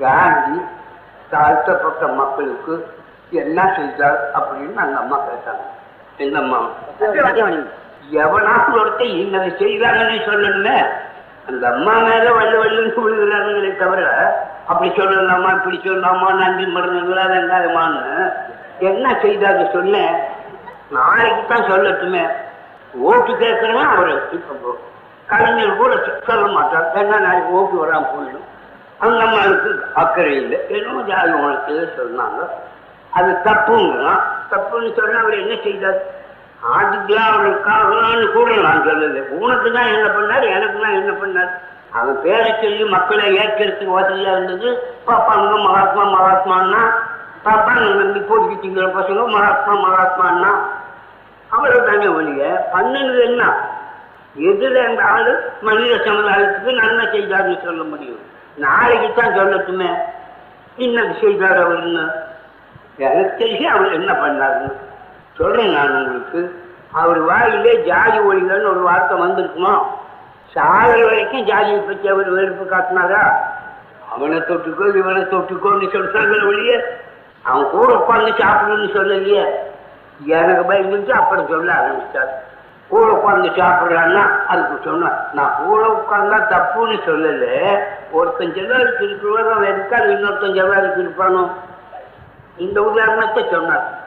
காந்தி தாழ்த்தப்பட்ட மக்களுக்கு என்ன செய்தார் அப்படின்னு அந்த அம்மா கேட்டாங்க. என்னம்மா? எவனாவது ஒருத்தன் இன்னதை செய்தாங்கன்னு சொல்லணுமே? அந்த அம்மா மேல வல்ல வல்லுன்னு விழுகிறாங்களே தவிர அப்படி சொல்லலாமா இப்படி சொல்லலாமா நன்றி மருந்துங்களா வெங்காயமான்னு என்ன செய்தாங்க சொல்ல நாளைக்கு தான் சொல்லட்டுமே. ஓட்டு கேட்கறவன் அவர் கலைஞர் கூட சொல்ல மாட்டார். ஏன்னா நாளைக்கு ஓட்டு வராம போயிடும். அந்த அம்மாவுக்கு அக்கறை இல்லை. என்னமோ ஜாதி உனக்கு சொன்னாங்க அது தப்புங்கிறான் தப்புன்னு சொன்னா அவர் என்ன செய்தார்? ஆதிக்கலாம் அவருக்காகலான்னு கூட நான் சொல்லலை. உனக்கு தான் என்ன பண்ணார் எனக்கு தான் என்ன பண்ணார்? அவன் பேரை சொல்லி மக்களை ஏற்கிறதுக்கு வசதியா இருந்தது. பாப்பாங்க மகாத்மா மகாத்மான்னா பாப்பாங்க நம்பி போட்டுக்கிட்டீங்கிற பசங்க? மகாத்மா மகாத்மான்னா அவ்வளோ தானே ஒழிய பண்ணது என்ன? எதில் அந்த ஆளு மனித சமுதாயத்துக்கு நன்மை செய்தார்னு சொல்ல முடியும். நாளைக்கு தான் சொல்லட்டுமே. என்ன செய்தார் அவர்னு எனக்கு தெரியும் அவர் என்ன பண்ணாருன்னு. சொல்றேன் நான் உங்களுக்கு. அவர் வாயிலே ஜாதி ஒழிகள்னு ஒரு வார்த்தை வந்திருக்குமா? சாகர வரைக்கும் ஜாதியை பற்றி அவர் வெறுப்பு காட்டினாரா? அவனை தொட்டுக்கோ இவனை தொட்டுக்கோன்னு சொல்றாங்க ஒழிய அவன் கூட உட்காந்து சாப்பிடணும்னு சொல்லலையே. எனக்கு பயந்துச்சு அப்புறம் சொல்ல ஆரம்பிச்சார். கூட உட்காந்து சாப்பிட்றான்னா அதுக்கு சொன்னேன் நான் கூட உட்காந்தா தப்புன்னு சொல்லல. ஒருத்தன் ஜெல்லாருக்கு இருக்கிறவர் அவன் இருக்காது இன்னொருத்தன் ஜெல்லாருக்கு இருப்பானோ இந்த உதாரணத்தை சொன்னார்.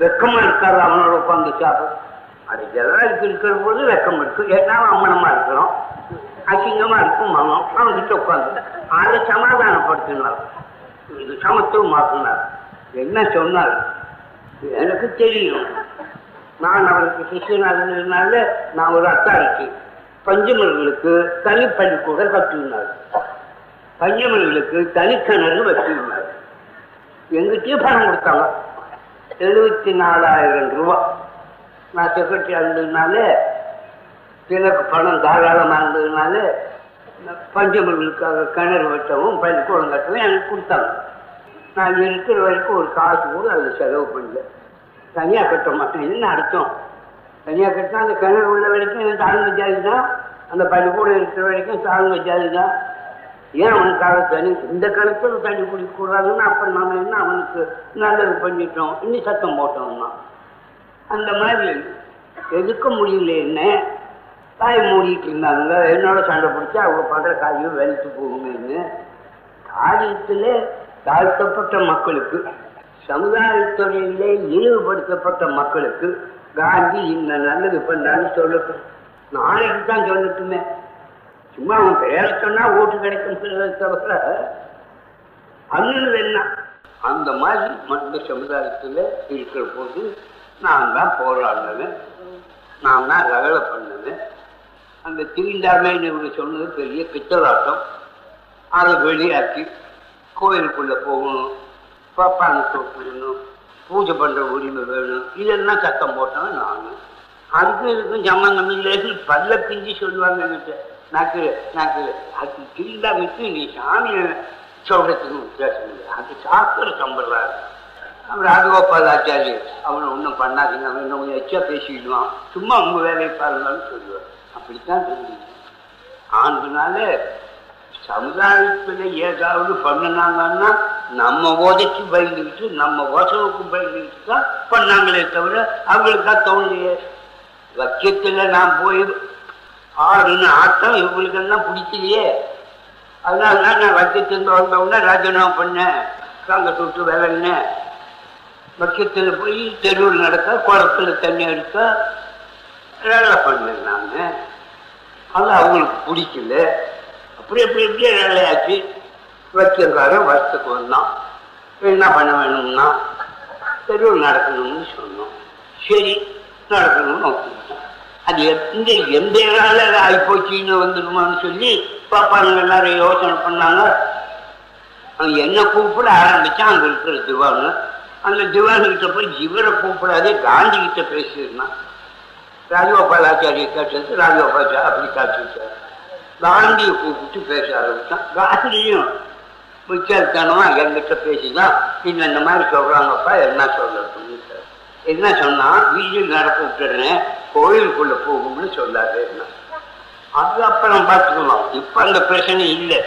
வெக்கமா இருக்காது அவனோட உட்காந்து சாப்பிட. அது ஜெல்லாருக்கு இருக்கிற போது வெக்கம் இருக்கு. ஏன்னா அம்மனமா இருக்கிறோம். அசிங்கமா இருக்கும் மனம். அவன்கிட்ட உட்காந்து அதை சமாதானப்படுத்தினார். இது சமத்துவமாக்குனார். என்ன சொன்னார்? எனக்கு தெரியும். நான் அவருக்கு சிஷியனாக நான் ஒரு அத்தாரிக்கு பஞ்சமர்களுக்கு தனிப்பள்ளிக்கூடம் கட்டினார் பஞ்சமர்களுக்கு தனிக்கிணறு வச்சிருந்தார் எங்கிட்டயே பணம் கொடுத்தாங்க. எழுபத்தி நாலாயிரம் ரூபா. நான் செக்ரட்டரி இருந்ததுனால எனக்கு பணம் தாராளமாக இருந்ததுனால பஞ்சமர்களுக்காக கிணறு வெட்டவும் பள்ளிக்கூடம் கட்டவும் எனக்கு கொடுத்தாங்க. நான் இருக்கிற வரைக்கும் ஒரு காசு கூட அதில் செலவு பண்ணல. தனியாக கட்ட மாட்டேன் என்ன அர்த்தம்? தனியாக கட்டினா அந்த கிணறு உள்ள வரைக்கும் தாழ்ந்த ஜாதி தான் அந்த பள்ளிக்கூடம் இருக்கிற வரைக்கும் தாழ்ந்த ஜாதி தான் ஏன் அவனுக்காக தனி இந்த காலத்தில் தண்ணி குடிக்கக்கூடாதுன்னு அப்போ நாம என்ன அவனுக்கு நல்லது பண்ணிட்டோம்? இன்னும் சத்தம் போட்டோம்னா. அந்த மாதிரி எதுக்க முடியல என்ன? தாய் மூடிட்டு இருந்தாங்க. என்னோட சண்டை பிடிச்சி அவங்க படுற காரியம் வெளித்து போகுமேன்னு. காரியத்தில் தாழ்த்தப்பட்ட மக்களுக்கு சமுதாயத்துறையிலே இழிவுபடுத்தப்பட்ட மக்களுக்கு காந்தி இந்த நல்லது பண்ணான்னு சொல்லட்டும் நாளைக்கு தான் சொல்லட்டுமே. சும்மா அவன் பேரை சொன்னா ஓட்டு கிடைக்கும் தவிர அண்ணன் என்ன? அந்த மாதிரி மற்ற சமுதாயத்தில் இருக்கிற போது நான் தான் போராடினேன். நான் தான் ரகலை பண்ணுவேன் அந்த தீண்டாமைன்னு இவங்க சொன்னது பெரிய பித்தலாட்டம். அதை வெளியாக்கி கோயிலுக்குள்ளே போகணும். பப்பாங்க கூப்பிடணும் பூஜை பண்ணுற உரிமை வேணும் இதெல்லாம் சத்தம் போட்டவன் நான் அதுக்கும் இதுக்கும் சம்மந்தம் இல்லை. பல்ல பிஞ்சு சொல்லுவாங்க என்கிட்ட. நாக்கு நாக்கு அது விட்டு நீ சாமியை சொல்றதுக்கு வித்தியாசம் இல்லை. அது சாஸ்திர சம்பிரதாயம். அவன் ராஜகோபால் ஆச்சாரி அவனை ஒன்றும் பண்ணாதீங்க. அவன் இன்னும் கொஞ்சம் எச்சா பேசிடுவான் சும்மா உங்கள் வேலையை பாருங்கன்னு சொல்லுவார். அப்படித்தான் தெரிஞ்சுது ஆண்டுனால சமுதாயத்தில் ஏதாவது பண்ணினாங்கன்னா நம்ம ஓதைக்கு பயந்துக்கிட்டு நம்ம வசவுக்கு பயந்துக்கிட்டு தான் பண்ணாங்களே தவிர அவங்களுக்கா தோணலையே. லட்சியத்தில் நான் போய் ஆடுன்னு ஆட்டம் இவங்களுக்கெல்லாம் பிடிக்கலையே. அதனால தான் நான் லட்சியத்திலிருந்து வந்தவுடனே ராஜினாமா பண்ணேன். காங்கிரஸ் விட்டு விளங்கினேன் பட்சத்தில் போய் தெருவில் நடக்க குளத்துல தண்ணி அடிக்க வேலை பண்ணேன் நான். அது அவங்களுக்கு பிடிக்கல. அப்படி எப்படி இப்படியே வேலையாச்சு. வச்சிருக்காரன் வருஷத்துக்கு வந்தான் என்ன பண்ண வேணும்னா தெருவில் நடக்கணும்னு சொன்னோம். சரி நடக்கணும்னு ஒத்துக்கிட்டோம். அது எந்த எந்த வேலை ஆகிப்போச்சின்னு வந்துடுமான்னு சொல்லி பாப்பாங்க எல்லாரும் யோசனை பண்ணாங்க. அவன் என்ன கூப்பிட ஆரம்பித்தான் அங்கே இருக்கிற திவானு அந்த திவானுக்கிட்ட போய் இவரை கூப்பிடாதே காந்தி கிட்ட பேசியிருந்தான் ராஜகோபாலாச்சாரிய கேட்டது ராஜகோபாலாச்சாரி அப்படி காட்டிட்டார் காந்தியை கூப்பிட்டு பேச ஆரம்பித்தான் காந்தியும் விசாரித்தானமா என்கிட்ட பேசிதான் நீங்க இந்த மாதிரி சொல்றாங்கப்பா என்ன சொல்லட்டும்னு என்ன சொன்னா வீட்டில் நடக்க விட்டுறேன் கோயிலுக்குள்ள போகும்னு சொல்லாது அது அப்புறம் பார்த்துக்கலாம் இப்ப அந்த பிரச்சனை இல்லை.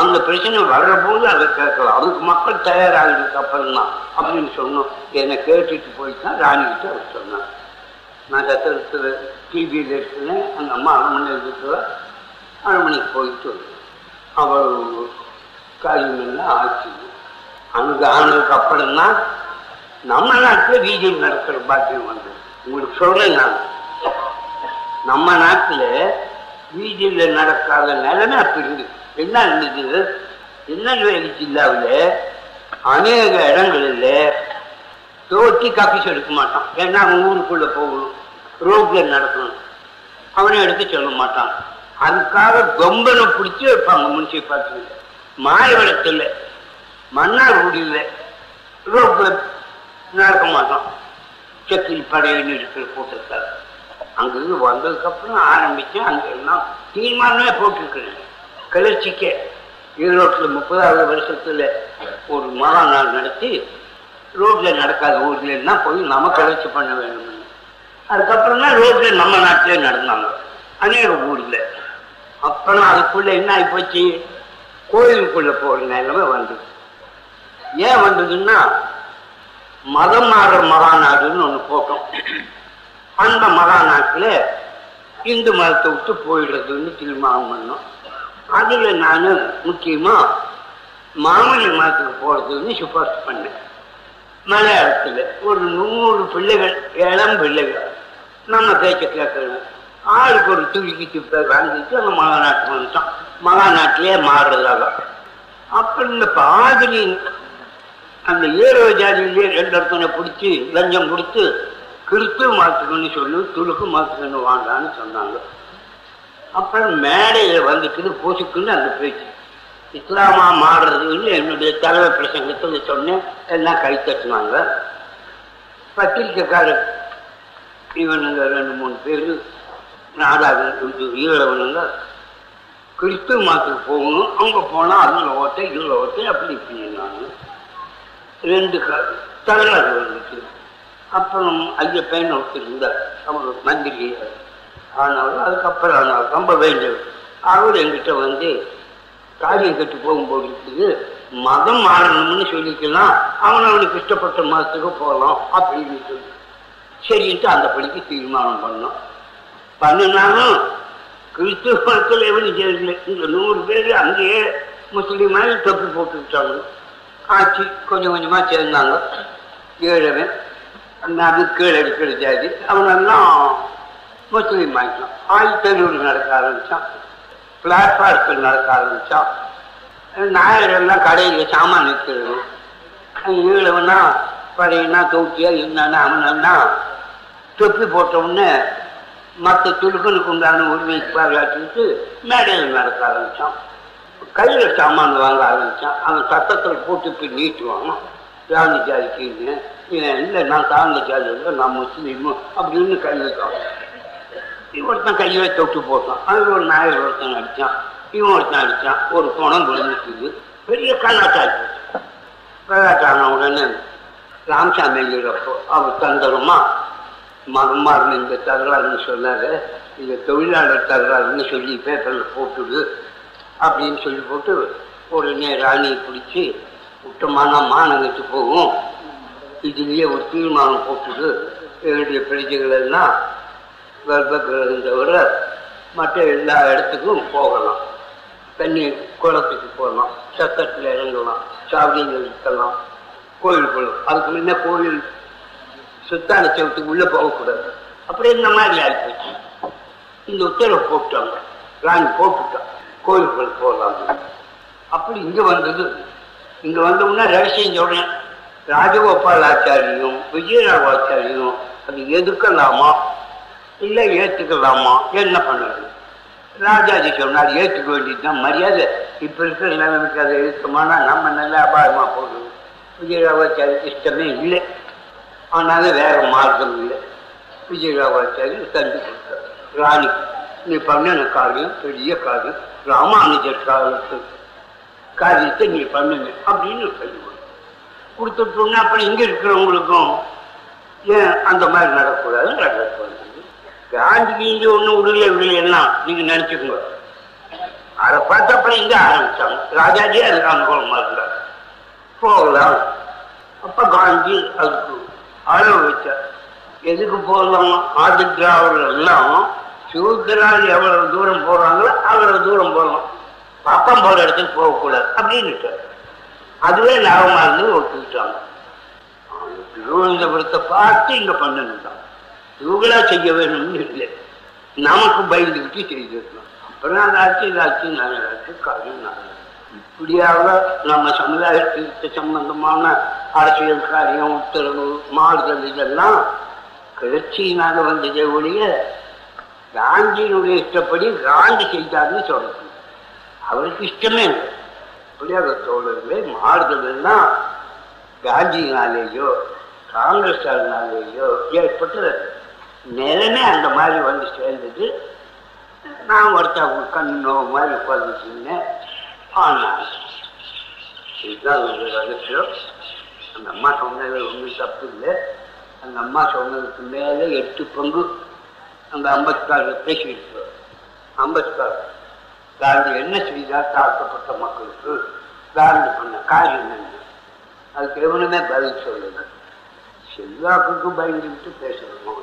அந்த பிரச்சனை வர்றபோது அதை கேட்கலாம். அதுக்கு மக்கள் தயாராகிறதுக்கு அப்புறம் தான் அப்படின்னு சொன்னோம். என்னை கேட்டுட்டு போயிட்டு தான் ராணிக்கிட்ட அவர் சொன்னார். நான் சத்திரத்தில் டிவியில் இருக்கிறேன் அந்த அம்மா அரண்மனையில் இருக்கிற அரண்மனைக்கு போயிட்டு அவர் காரியம் எல்லாம் ஆச்சு. அங்கே ஆனதுக்கு அப்புறம் தான் நம்ம நாட்டில் பிஜேபி நடக்கிற பாக்கியம் வந்து. உங்களுக்கு சொல்றேன் நான். நம்ம நாட்டில் பிஜேபியில் நடக்காத நிலைமை அப்படி இருந்து. என்ன இருந்தது? திருநெல்வேலி ஜில்லாவில் அநேக இடங்களில் தோட்டி காப்பீஸ் எடுக்க மாட்டான். ஏன்னா அவன் ஊருக்குள்ளே போகணும். ரோட்டில் நடக்கணும். அவனை எடுத்து சொல்ல மாட்டான். அதுக்காக கொம்பனை பிடிச்சி வைப்பாங்க முன்சிபாலிட்டியில் மாயவரத்தில் இல்லை ரோட்டில் நடக்க மாட்டோம் செக்கில் படையின்னு இருக்கிற கூட்டத்தால் அங்கிருந்து வந்ததுக்கப்புறம் ஆரம்பித்தேன் அங்கே எல்லாம் தீர்மானமே போட்டிருக்கிறேன் கிளர்ச்சிக்க ஈரோட்டில் முப்பதாவது வருஷத்தில் ஒரு மாநாள் நடத்தி ரோட்டில் நடக்காத ஊர்ல போய் நம்ம கிளர்ச்சி பண்ண வேணும்னு அதுக்கப்புறம் தான் ரோட்டில் நம்ம நாட்டிலே நடந்தாங்க. அநேக ஊரில். அப்புறம் அதுக்குள்ளே என்ன ஆகிப்போச்சு கோயிலுக்குள்ள போகிற நிலைமை வந்தது. ஏன் வந்ததுன்னா மதம் மாறுற மகாநாடுன்னு ஒன்று போட்டோம் அந்த மகாநாட்டில் இந்து மதத்தை விட்டு போயிடுறதுன்னு தீர்மானம் பண்ணோம். அதில் நான் முக்கியமாக மாமல்லி மதத்துக்கு போகிறதுன்னு சிபாரிசு பண்ணேன். மலையாளத்தில் ஒரு நூறு பிள்ளைகள் இளம் பிள்ளைகள். நம்ம பேச்ச கேட்கணும். ஆளுக்கு ஒரு துருக்கி துப்பை வாங்கிட்டு அந்த மகாநாட்டுக்கு வந்துட்டோம். மகாநாட்டிலே மாறுறதாக. அப்போ இந்த பாதிரி அந்த ஏரோ ஜாதியிலே ரெண்டு இடத்துல பிடிச்சி லஞ்சம் கொடுத்து கிறிஸ்துவ மாற்றுக்கணும்னு சொல்லி துலுக்கு மாற்றுக்கணும் வாண்டான்னு சொன்னாங்க. அப்புறம் மேடையில் வந்துக்குது பூசுக்குன்னு அந்த பேச்சு இஸ்லாமா மாறுறதுன்னு என்னுடைய தலைவர் பிரசங்கத்தில் சொன்னேன். எல்லாம் கை தட்டினாங்க. பத்திரிக்கைக்காரர் இவனுங்க ரெண்டு மூணு பேர் நாடாக இது ஈழவனுங்க கிறிஸ்துவ மாத்துக்கு போகணும். அவங்க போனால் அது லோகத்தை இதில் லோகத்தை அப்படி இப்படின்னாங்க ரெண்டு க தகராறு வந்துச்சு அப்புறம் ஐயப்பன் ஒருத்தர் இருந்தார். அவர் மந்திரி. ஆனாலும் அதுக்கப்புறம் ஆனால் ரொம்ப வேண்டியவர். அவர் எங்கிட்ட வந்து காரியம் கட்டு போகும்போது இருக்குது. மதம் மாறணும்னு சொல்லிக்கலாம் அவன் அவனுக்கு இஷ்டப்பட்ட மதத்துக்கு போகலாம் அப்படின்னு சொல்லி. சரின்ட்டு அந்த படிக்கு தீர்மானம் பண்ணோம். பண்ணினாலும் கிறிஸ்துவ மதத்தில் எவனும் செய்யல இந்த நூறு பேர் அங்கேயே முஸ்லீமாக தப்பு போட்டுக்கிட்டாங்க ஆட்சி கொஞ்சம் கொஞ்சமாக சேர்ந்தாங்க. ஏழவன் அந்த அது கீழே இருக்கிற ஜாதி அவனெல்லாம் முஸ்லீம் ஆகிட்டான் ஆயிரத்தி நடக்க ஆரம்பித்தான் பிளாட்ஃபாரத்தில் நடக்க ஆரம்பித்தான் ஞாயிறெல்லாம் கடையில் சாமான் விற்கிறது. ஈழவனா பழையனா தோட்டியா இருந்தானா அவனா தொப்பி போட்ட உடனே மற்ற துலுக்கனுக்கு உண்டான உரிமை பாராட்டிட்டு மேடையில் நடக்க ஆரம்பித்தான் கையில் சாமான் வாங்க ஆரம்பித்தான் அவன் சட்டத்தில் போட்டு போய் நீட்டுவாங்க. ஜாதி ஜாதிக்கு கீழே இல்லை நான் தாழ்ந்த ஜாதி இல்லை நான் முஸ்லீமு அப்படின்னு கை வைத்தான் ஒருத்தன் கையை தொட்டு போட்டான். அது ஒரு நாயர் ஒருத்தன் அடித்தான் இவன் ஒருத்தன் அடித்தான் ஒரு பணம் விழுந்துட்டுது. பெரிய கல்லாட்டாச்சு கலாச்சாரம் உடனே ராமசாமி ஐயரப்போ அவர் தந்துருமா? மதம் இருந்து இந்த தகராறுன்னு சொன்னாரு. இந்த தொழிலாளர் தகராறுன்னு சொல்லி பேப்பரில் போட்டுடு அப்படின்னு சொல்லி போட்டு உடனே ராணியை பிடிச்சி விட்டமான மானங்கட்டு போகும். இதுலேயே ஒரு தீர்மானம் போட்டுடு. என்னுடைய பிரஜைகள் எல்லாம் கர்ப்பகிரகம் தவிர மற்ற எல்லா இடத்துக்கும் போகலாம். தண்ணி குளத்துக்கு போகலாம். சத்தத்தில் இறங்கலாம். சாவடியில் இருக்கலாம் கோயிலுக்குள்ள அதுக்கு முன்னே கோயில் சுத்தான சவுத்துக்கு உள்ளே போகக்கூடாது. அப்படி இந்த மாதிரி ஆகிப்போச்சு இந்த உத்தரவு போட்டாங்க. ராணி போட்டுட்டோம் கோயிலுக்குள்ள போகலாம். அப்படி இங்கே வந்தது. இங்கே வந்தோம்னா ரகசியம் சொல்றேன். ராஜகோபால் ஆச்சாரியும் விஜயராகாச்சாரியும் அது எதுக்கலாமா இல்லை ஏற்றுக்கலாமா என்ன பண்ணுறது? ராஜாஜி சொன்னார் ஏற்றுக்க வேண்டியதுதான் மரியாதை. இப்போ இருக்கிற நிலைமைக்கு அதை ஏற்றுமானா நம்ம நல்லா அபாயமாக போடுவோம் விஜயராவாச்சாரி இஷ்டமே இல்லை. ஆனாலும் வேற மார்க்கம் இல்லை. விஜயராகாச்சாரி தந்து கொடுத்தார். ராணி நீ பண்ணின காரியம் பெரிய காரியம் ராமானுஜர் காலத்து காரியத்தை நீ பண்ணுங்க அப்படின்னு சொல்லி கொடுத்துட்டோம்னா அப்புறம் இங்கே இருக்கிறவங்களுக்கும் ஏன் அந்த மாதிரி நடக்கூடாது நடக்கூடாது காந்திக்கு இங்கே ஒன்றும் விடல விடலைன்னா நீங்கள் நினச்சிக்கோங்க. அதை பார்த்தப்ப இங்கே ஆரம்பித்தாங்க ராஜாஜி அதுக்கு அனுகூலமா இருந்தார். போகலாம். அப்போ காந்தி அதுக்கு அளவு வச்சார் எதுக்கு போகலாம்? ஆதி திராவிடர் எல்லாம் சூத்திரால் எவ்வளவு தூரம் போறாங்களோ அவ்வளவு தூரம் போகலாம். பக்கம் போற இடத்துக்கு போகக்கூடாது அப்படின்னு அதுவே லாபமா இருந்து ஒத்துக்கிட்டாங்க. திருவனந்தபுரத்தை பார்த்து இங்க பண்ணணும் இவங்களா செய்ய வேணும்னு இல்லை. நமக்கு பயந்துக்கிட்டு செய்திருக்கணும் அப்புறம் அந்த ஆட்சி இதாச்சு நல்லதாச்சு காரியம் நல்லது இப்படியாக நம்ம சமுதாயத்திற்கு சம்பந்தமான அரசியல் காரியம் உத்தரவு மாறுதல் இதெல்லாம் கிளர்ச்சியினால வந்ததே ஒழிய காந்தியினுடைய இஷ்டப்படி காந்தி செய்தார்னு சொல்லணும் அவருக்கு இஷ்டமே இல்லை. இப்படியாக தோழர்களே மாறுதல் எல்லாம் காந்தியினாலேயோ காங்கிரஸாலேயோ ஏற்பட்டது. நிலைமை அந்த மாதிரி வந்து சேர்ந்தது. நான் ஒருத்தவங்க கண்ணோ மாதிரி உட்காந்துச்சுன்னு ஆனால் இதுதான் ஒரு ரகசியம். அந்த அம்மா சொன்னது ஒன்றும் தப்பு இல்லை. அந்த அம்மா சொன்னதுக்கு மேலே எட்டு பங்கு அந்த அம்பேத்கர் பேசிக்கிட்டு அம்பேத்கர் காந்தி என்ன செய்தார் தாழ்த்தப்பட்ட மக்களுக்கு காந்தி பண்ண காரியம் என்ன அதுக்கு எவனுமே பதில் சொல்லுங்க செல்வாக்குக்கு பயந்துக்கிட்டு பேசணும்